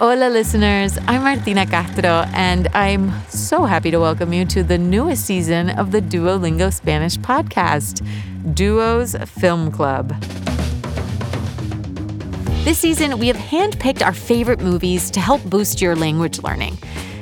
Hola, listeners. I'm Martina Castro, and I'm so happy to welcome you to the newest season of the Duolingo Spanish podcast, Duo's Film Club. This season, we have handpicked our favorite movies to help boost your language learning.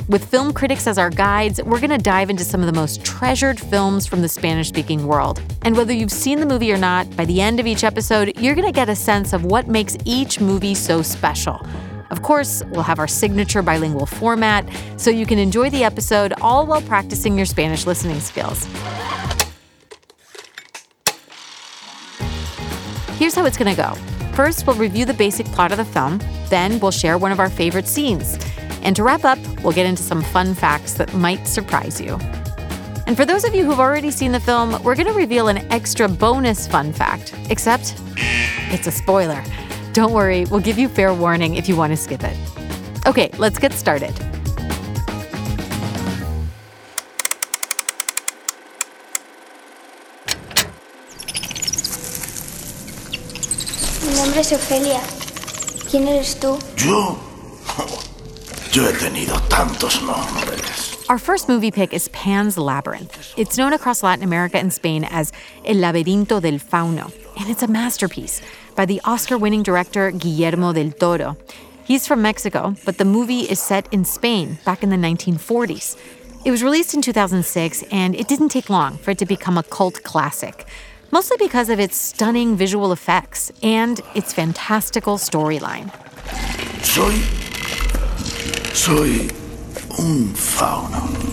With film critics as our guides, we're going to dive into some of the most treasured films from the Spanish speaking world. And whether you've seen the movie or not, by the end of each episode, you're going to get a sense of what makes each movie so special. Of course, we'll have our signature bilingual format so you can enjoy the episode all while practicing your Spanish listening skills. Here's how it's going to go. First, we'll review the basic plot of the film. Then, we'll share one of our favorite scenes. And to wrap up, we'll get into some fun facts that might surprise you. And for those of you who've already seen the film, we're going to reveal an extra bonus fun fact, except it's a spoiler. Don't worry, we'll give you fair warning if you want to skip it. Okay, let's get started. Mi nombre es Ofelia. ¿Quién eres tú? ¿Yo? Yo he tenido tantos nombres. Our first movie pick is Pan's Labyrinth. It's known across Latin America and Spain as El Laberinto del Fauno, and it's a masterpiece by the Oscar winning director Guillermo del Toro. He's from Mexico, but the movie is set in Spain back in the 1940s. It was released in 2006, and it didn't take long for it to become a cult classic, mostly because of its stunning visual effects and its fantastical storyline. Soy. Soy. un fauno.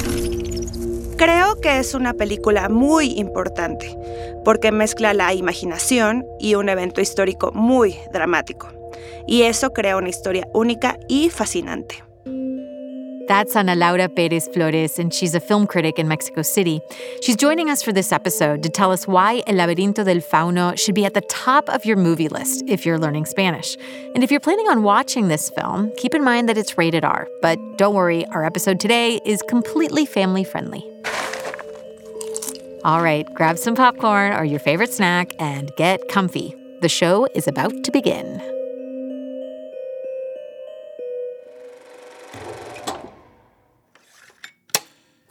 Creo que es una película muy importante porque mezcla la imaginación y un evento histórico muy dramático. Y eso crea una historia única y fascinante. That's Ana Laura Pérez Flores, and she's a film critic in Mexico City. She's joining us for this episode to tell us why El Laberinto del Fauno should be at the top of your movie list if you're learning Spanish. And if you're planning on watching this film, keep in mind that it's rated R. But don't worry, our episode today is completely family friendly. All right, grab some popcorn or your favorite snack and get comfy. The show is about to begin.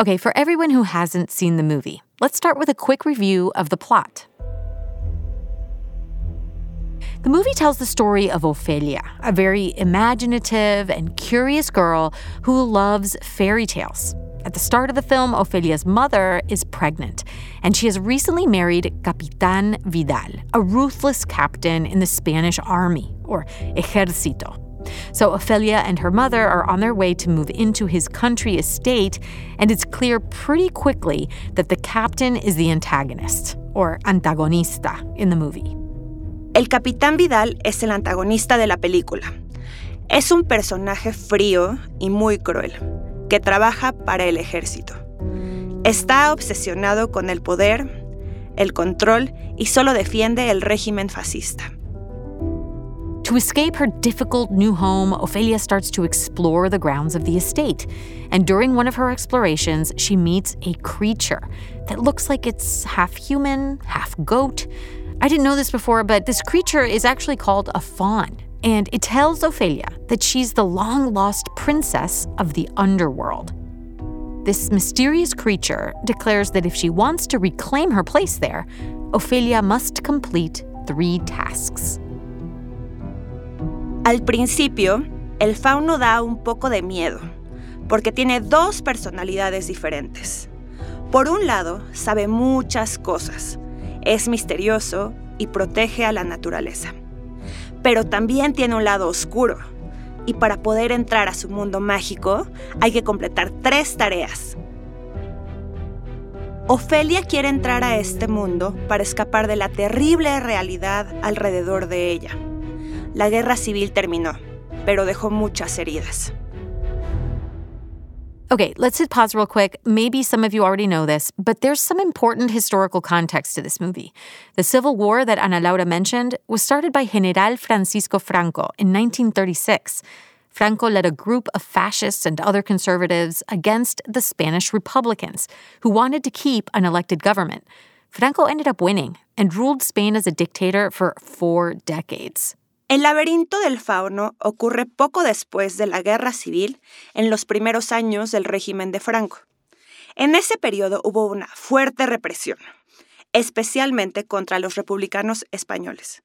Okay, for everyone who hasn't seen the movie, let's start with a quick review of the plot. The movie tells the story of Ophelia, a very imaginative and curious girl who loves fairy tales. At the start of the film, Ophelia's mother is pregnant, and she has recently married Capitan Vidal, a ruthless captain in the Spanish army, or ejército. So Ophelia and her mother are on their way to move into his country estate, and it's clear pretty quickly that the captain is the antagonist, or antagonista, in the movie. El Capitán Vidal es el antagonista de la película. Es un personaje frío y muy cruel, que trabaja para el ejército. Está obsesionado con el poder, el control y solo defiende el régimen fascista. To escape her difficult new home, Ophelia starts to explore the grounds of the estate. And during one of her explorations, she meets a creature that looks like it's half human, half goat. I didn't know this before, but this creature is actually called a faun. And it tells Ophelia that she's the long lost princess of the underworld. This mysterious creature declares that if she wants to reclaim her place there, Ophelia must complete three tasks. Al principio, el fauno da un poco de miedo, porque tiene dos personalidades diferentes. Por un lado, sabe muchas cosas, es misterioso y protege a la naturaleza. Pero también tiene un lado oscuro, y para poder entrar a su mundo mágico hay que completar tres tareas. Ofelia quiere entrar a este mundo para escapar de la terrible realidad alrededor de ella. La guerra civil terminó, pero dejó muchas heridas. Okay, let's hit pause real quick. Maybe some of you already know this, but there's some important historical context to this movie. The Civil War that Ana Laura mentioned was started by General Francisco Franco in 1936. Franco led a group of fascists and other conservatives against the Spanish Republicans, who wanted to keep an elected government. Franco ended up winning and ruled Spain as a dictator for four decades. El laberinto del fauno ocurre poco después de la Guerra Civil, en los primeros años del régimen de Franco. En ese periodo hubo una fuerte represión, especialmente contra los republicanos españoles.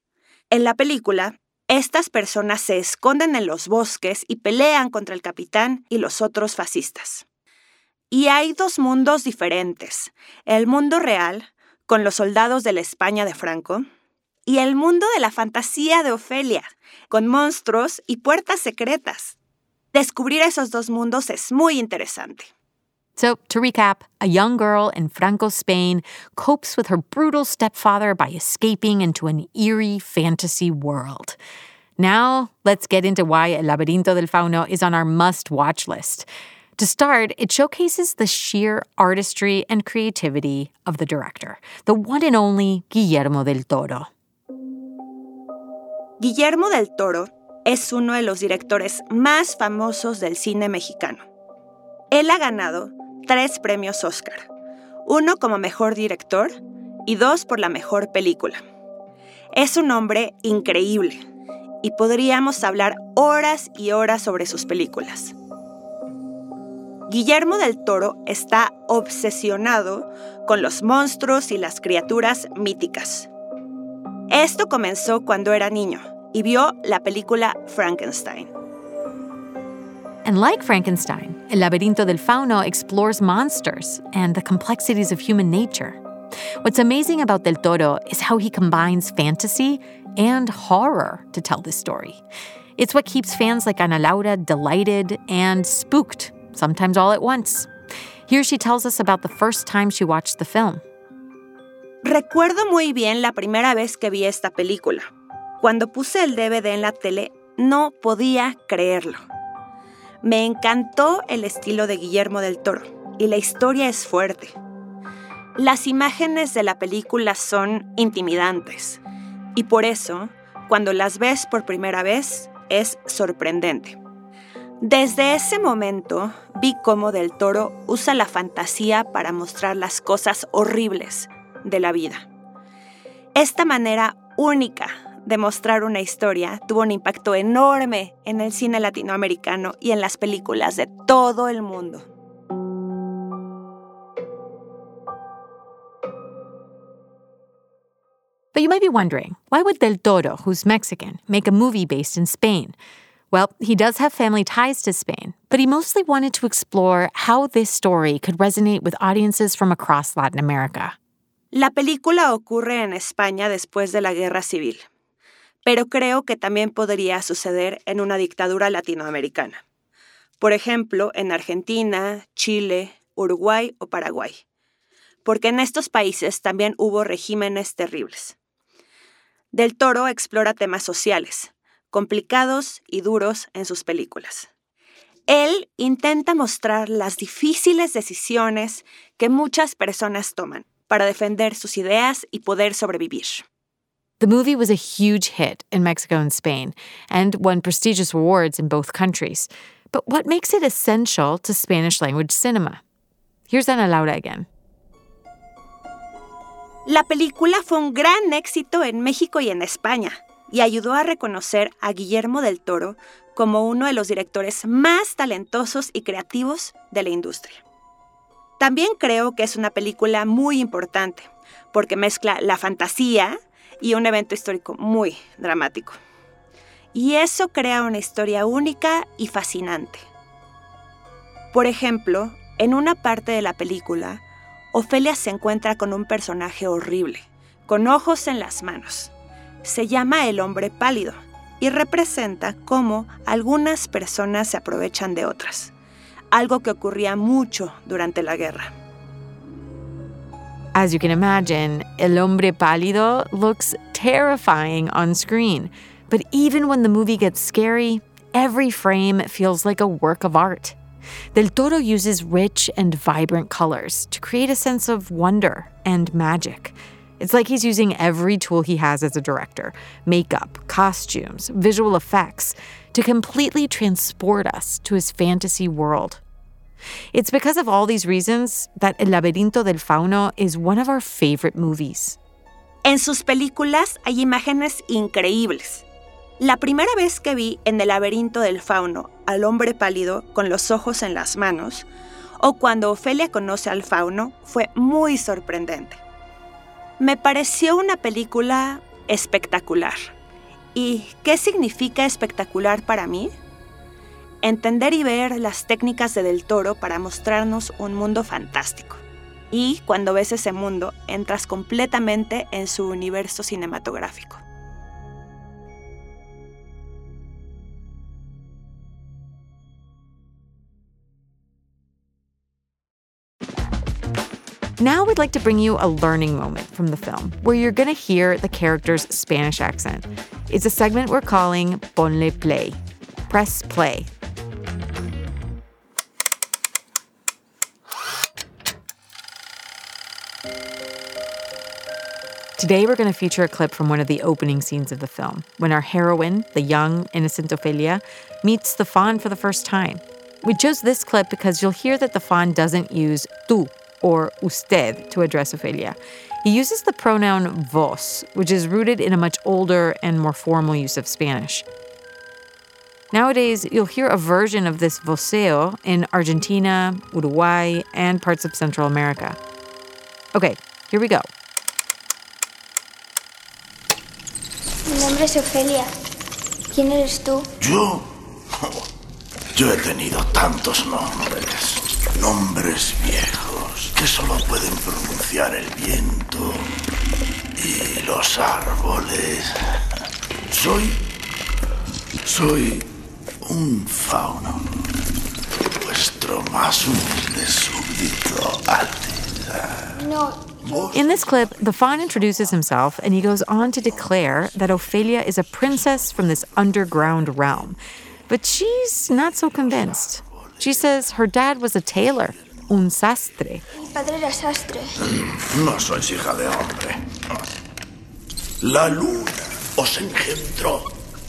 En la película, estas personas se esconden en los bosques y pelean contra el capitán y los otros fascistas. Y hay dos mundos diferentes, el mundo real, con los soldados de la España de Franco, y el mundo de la fantasía de Ofelia, con monstruos y puertas secretas. Descubrir esos dos mundos es muy interesante. So, to recap, a young girl in Franco, Spain copes with her brutal stepfather by escaping into an eerie fantasy world. Now, let's get into why El Laberinto del Fauno is on our must watch list. To start, it showcases the sheer artistry and creativity of the director, the one and only Guillermo del Toro. Guillermo del Toro es uno de los directores más famosos del cine mexicano. Él ha ganado tres premios Oscar, uno como mejor director y dos por la mejor película. Es un hombre increíble y podríamos hablar horas y horas sobre sus películas. Guillermo del Toro está obsesionado con los monstruos y las criaturas míticas. Esto comenzó cuando era niño y vio la película Frankenstein. And like Frankenstein, El Laberinto del Fauno explores monsters and the complexities of human nature. What's amazing about Del Toro is how he combines fantasy and horror to tell this story. It's what keeps fans like Ana Laura delighted and spooked, sometimes all at once. Here she tells us about the first time she watched the film. Recuerdo muy bien la primera vez que vi esta película. Cuando puse el DVD en la tele, no podía creerlo. Me encantó el estilo de Guillermo del Toro y la historia es fuerte. Las imágenes de la película son intimidantes y por eso, cuando las ves por primera vez, es sorprendente. Desde ese momento vi cómo Del Toro usa la fantasía para mostrar las cosas horribles de la vida. Esta manera única de mostrar una historia tuvo un impacto enorme en el cine latinoamericano y en las películas de todo el mundo. But you might be wondering, why would Del Toro, who's Mexican, make a movie based in Spain? Well, he does have family ties to Spain, but he mostly wanted to explore how this story could resonate with audiences from across Latin America. La película ocurre en España después de la Guerra Civil, pero creo que también podría suceder en una dictadura latinoamericana. Por ejemplo, en Argentina, Chile, Uruguay o Paraguay, porque en estos países también hubo regímenes terribles. Del Toro explora temas sociales, complicados y duros en sus películas. Él intenta mostrar las difíciles decisiones que muchas personas toman para defender sus ideas y poder sobrevivir. The movie was a huge hit in Mexico and Spain and won prestigious awards in both countries. But what makes it essential to Spanish language cinema? Here's Ana Laura again. La película fue un gran éxito en México y en España y ayudó a reconocer a Guillermo del Toro como uno de los directores más talentosos y creativos de la industria. También creo que es una película muy importante porque mezcla la fantasía, y un evento histórico muy dramático. Y eso crea una historia única y fascinante. Por ejemplo, en una parte de la película, Ofelia se encuentra con un personaje horrible, con ojos en las manos. Se llama el hombre pálido y representa cómo algunas personas se aprovechan de otras, algo que ocurría mucho durante la guerra. As you can imagine, El Hombre Pálido looks terrifying on screen. But even when the movie gets scary, every frame feels like a work of art. Del Toro uses rich and vibrant colors to create a sense of wonder and magic. It's like he's using every tool he has as a director makeup, costumes, visual effects to completely transport us to his fantasy world. It's because of all these reasons that El laberinto del fauno is one of our favorite movies. En sus películas hay imágenes increíbles. La primera vez que vi en el laberinto del fauno al hombre pálido con los ojos en las manos, o cuando Ofelia conoce al fauno, fue muy sorprendente. Me pareció una película espectacular. ¿Y qué significa espectacular para mí? Entender y ver las técnicas de Del Toro para mostrarnos un mundo fantástico. Y cuando ves ese mundo, entras completamente en su universo cinematográfico. Now we'd like to bring you a learning moment from the film where you're going to hear the character's Spanish accent. It's a segment we're calling Ponle Play. Press play. Today, we're going to feature a clip from one of the opening scenes of the film, when our heroine, the young, innocent Ophelia, meets the faun for the first time. We chose this clip because you'll hear that the faun doesn't use tú or usted to address Ophelia. He uses the pronoun vos, which is rooted in a much older and more formal use of Spanish. Nowadays, you'll hear a version of this voseo in Argentina, Uruguay, and parts of Central America. Okay, here we go. Mi nombre es Ofelia. ¿Quién eres tú? ¿Yo? Yo he tenido tantos nombres. Nombres viejos que solo pueden pronunciar el viento y los árboles. Soy. Soy un fauno. Vuestro más humilde súbdito, Alteza. No, In this clip, the faun introduces himself and he goes on to declare that Ophelia is a princess from this underground realm. But she's not so convinced. She says her dad was a tailor, un sastre. mi padre era sastre. No sois hija de hombre. La luna os engendró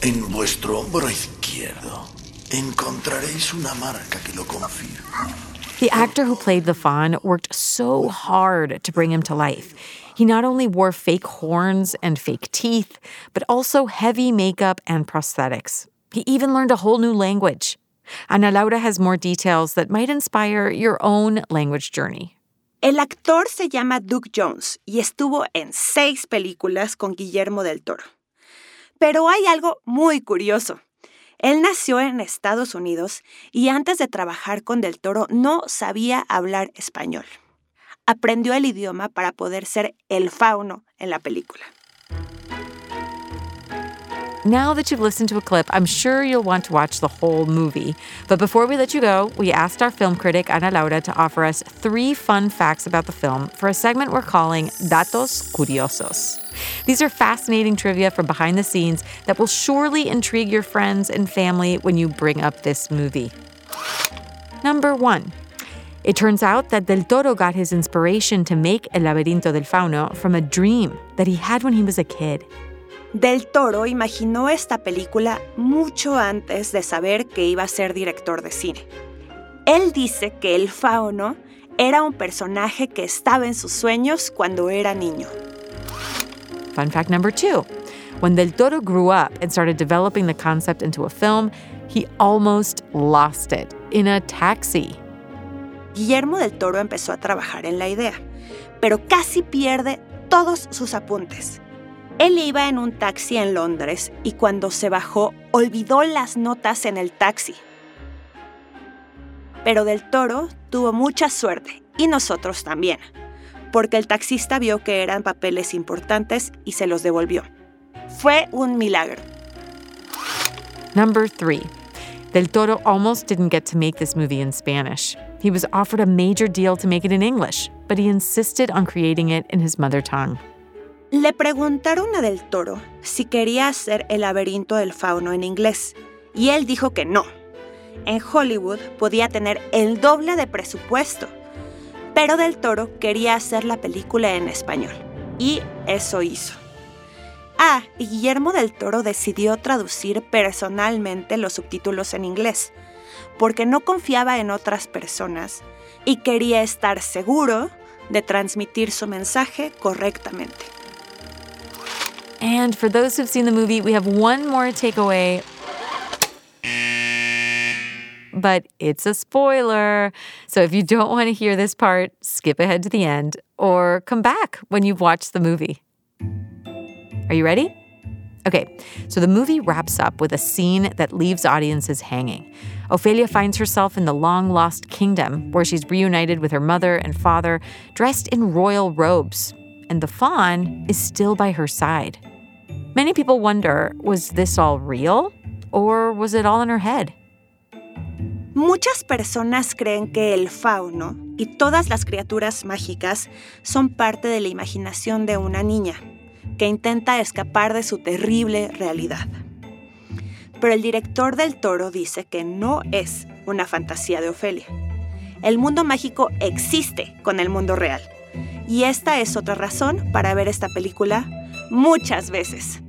en vuestro hombro izquierdo. Encontraréis una marca que lo confirma. The actor who played the Faun worked so hard to bring him to life. He not only wore fake horns and fake teeth, but also heavy makeup and prosthetics. He even learned a whole new language. Ana Laura has more details that might inspire your own language journey. El actor se llama Doug Jones y estuvo en seis películas con Guillermo del Toro. Pero hay algo muy curioso. Él nació en Estados Unidos y antes de trabajar con Del Toro no sabía hablar español. Aprendió el idioma para poder ser el fauno en la película. Now that you've listened to a clip, I'm sure you'll want to watch the whole movie. But before we let you go, we asked our film critic, Ana Laura, to offer us three fun facts about the film for a segment we're calling Datos Curiosos. These are fascinating trivia from behind the scenes that will surely intrigue your friends and family when you bring up this movie. Number one. It turns out that Del Toro got his inspiration to make El Laberinto del Fauno from a dream that he had when he was a kid. Del Toro imaginó esta película mucho antes de saber que iba a ser director de cine. Él dice que el fauno era un personaje que estaba en sus sueños cuando era niño. Fun fact number two when Del Toro grew up and started developing the concept into a film, he almost lost it in a taxi. Guillermo del Toro empezó a trabajar en la idea, pero casi pierde todos sus apuntes. Él iba en un taxi en Londres y cuando se bajó olvidó las notas en el taxi. Pero del Toro tuvo mucha suerte y nosotros también, porque el taxista vio que eran papeles importantes y se los devolvió. Fue un milagro. Number three, Del Toro almost didn't get to make this movie in Spanish. He was offered a major deal to make it in English, but he insisted on creating it in his mother tongue. Le preguntaron a Del Toro si quería hacer el laberinto del fauno en inglés, y él dijo que no. En Hollywood podía tener el doble de presupuesto, pero Del Toro quería hacer la película en español, y eso hizo. Ah, y Guillermo del Toro decidió traducir personalmente los subtítulos en inglés, porque no confiaba en otras personas y quería estar seguro de transmitir su mensaje correctamente. And for those who've seen the movie, we have one more takeaway. But it's a spoiler. So if you don't want to hear this part, skip ahead to the end or come back when you've watched the movie. Are you ready? Okay, so the movie wraps up with a scene that leaves audiences hanging. Ophelia finds herself in the long lost kingdom where she's reunited with her mother and father, dressed in royal robes, and the faun is still by her side. Many people wonder was this all real or was it all in her head? Muchas personas creen que el fauno y todas las criaturas mágicas son parte de la imaginación de una niña que intenta escapar de su terrible realidad. Pero el director del toro dice que no es una fantasía de Ofelia. El mundo mágico existe con el mundo real. Y esta es otra razón para ver esta película muchas veces.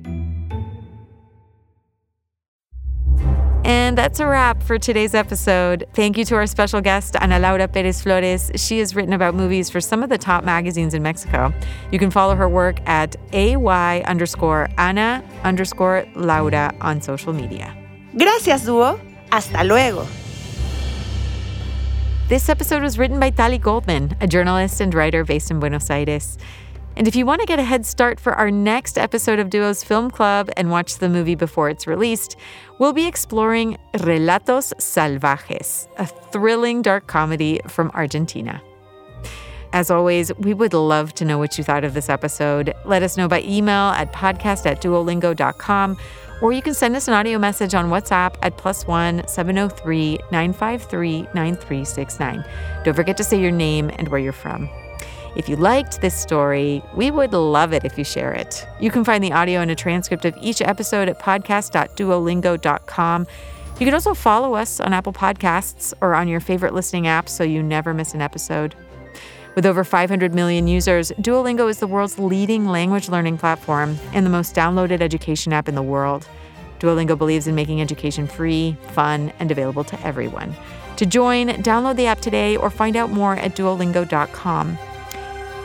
And that's a wrap for today's episode. Thank you to our special guest, Ana Laura Pérez Flores. She has written about movies for some of the top magazines in Mexico. You can follow her work at AY underscore Ana underscore Laura on social media. Gracias, dúo. Hasta luego. This episode was written by Tali Goldman, a journalist and writer based in Buenos Aires. And if you want to get a head start for our next episode of Duo's Film Club and watch the movie before it's released, we'll be exploring Relatos Salvajes, a thrilling dark comedy from Argentina. As always, we would love to know what you thought of this episode. Let us know by email at podcast at duolingo.com, or you can send us an audio message on WhatsApp at plus one 703 953 9369. Don't forget to say your name and where you're from. If you liked this story, we would love it if you share it. You can find the audio and a transcript of each episode at podcast.duolingo.com. You can also follow us on Apple Podcasts or on your favorite listening app so you never miss an episode. With over 500 million users, Duolingo is the world's leading language learning platform and the most downloaded education app in the world. Duolingo believes in making education free, fun, and available to everyone. To join, download the app today or find out more at duolingo.com.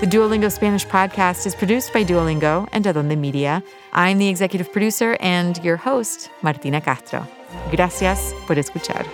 The Duolingo Spanish podcast is produced by Duolingo and Adonde Media. I'm the executive producer and your host, Martina Castro. Gracias por escuchar.